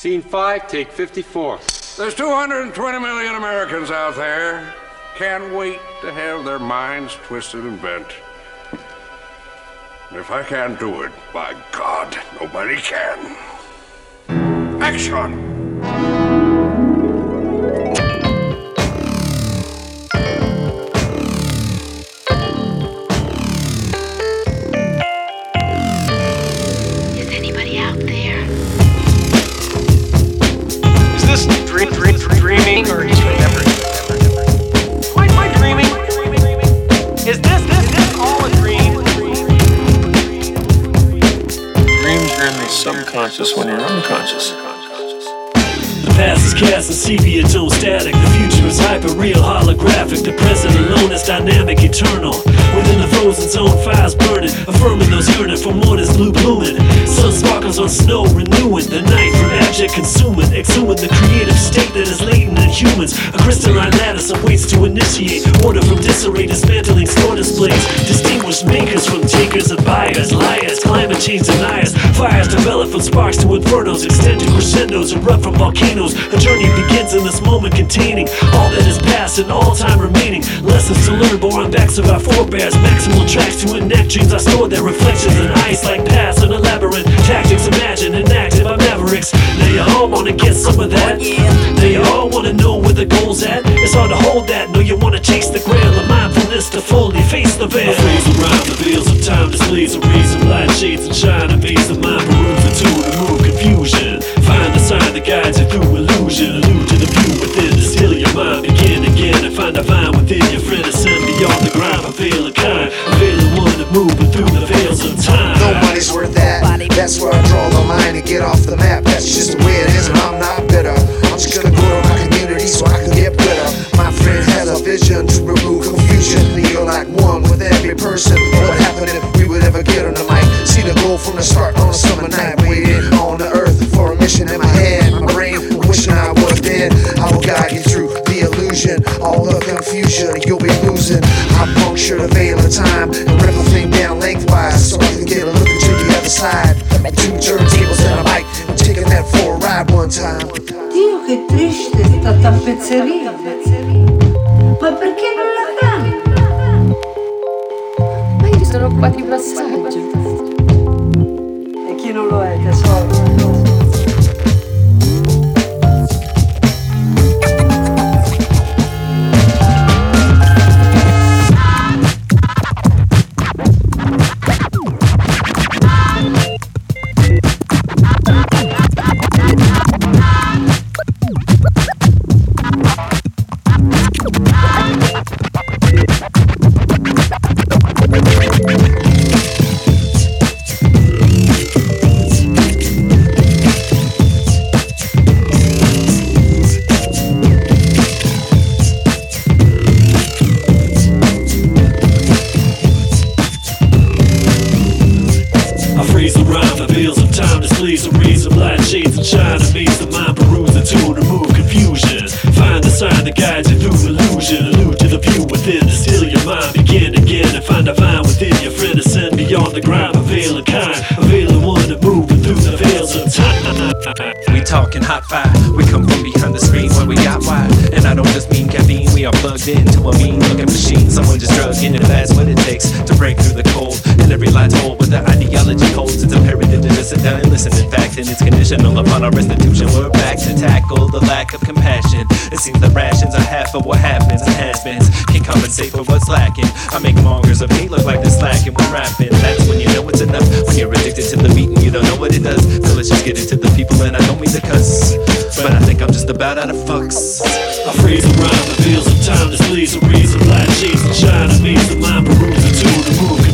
Scene 5, take 54. There's 220 million Americans out there. Can't wait to have their minds twisted and bent. If I can't do it, by God, nobody can. Action! Dreaming or just remembering? Am I, dreaming? Is this, this, this all a dream? Dreams are in the subconscious when you're unconscious. The past is cast in sepia tone static. The future is hyper real, holographic. The present alone is dynamic, eternal. Within the frozen zone, fires burning, affirming those yearning for more that's blue blooming. Sun sparkles on snow, renewing the night consuming, exhuming the creative state that is latent in humans. A crystalline lattice awaits to initiate order from disarray, dismantling store displays. Distinguished makers from takers and buyers, liars, climate change deniers. Fires develop from sparks to infernos, extend to crescendos, erupt from volcanoes. A journey begins in this moment containing all that is past and all time remaining. Lessons to learn born backs of our forebears. Maximal tracks to enact dreams. I store their reflections in ice like paths in a labyrinth. Tactics imagine inactive. I'm mavericks. Now you all wanna get some of that. Now you all wanna know where the goal's at. It's hard to hold that. No, you wanna chase the grail of mindfulness to fully face the veil. I freeze around the veils of time displays a reason. Light shades and shine. Amaze the mind. Peruse the tune. Remove confusion. Find the sign that guides you through illusion. Allude to the view within. Distill your mind. Begin again and find a vine within your friend. Ascend beyond the grind. Prevail a kind. Prevailing one to moving through the veils of time. Nobody's worth that. That's where I draw the line and get off the every person. What happened if we would ever get on the mic? See the goal from the start on a summer night. Waiting on the earth for a mission in my head. My brain wishing I was dead. I will guide you through the illusion, all the confusion you'll be losing. I puncture the veil of time and rip a thing down lengthwise so I can get a look into the other side. Two turntables and a mic, I'm taking that for a ride one time. Dio che triste sta tappezzeria. preocupativa séria. And shine the mind peruse the tune remove confusion find the sign that guides you through illusion allude to the view within distill your mind begin again and find a vine within your friend ascend beyond the grind prevail a kind avail the one to move through the veils of time We talking hot fire. We come from behind the screen where we got wide. And I don't just mean caffeine. We are plugged into a mean looking machine. Someone just drugged in it fast what it takes to break to listen down and listen. In fact, and it's conditional upon our restitution. We're back to tackle the lack of compassion. It seems the rations are half of what happens been. Can't compensate for what's lacking. I make mongers of hate look like they're slacking when rapping. That's when you know it's enough. When you're addicted to the beat and you don't know what it does. So let's just get into the people and I don't mean to cuss. But I think I'm just about out of fucks. I freeze around the veils of time displays a reason light shades and shine amaze the mind peruse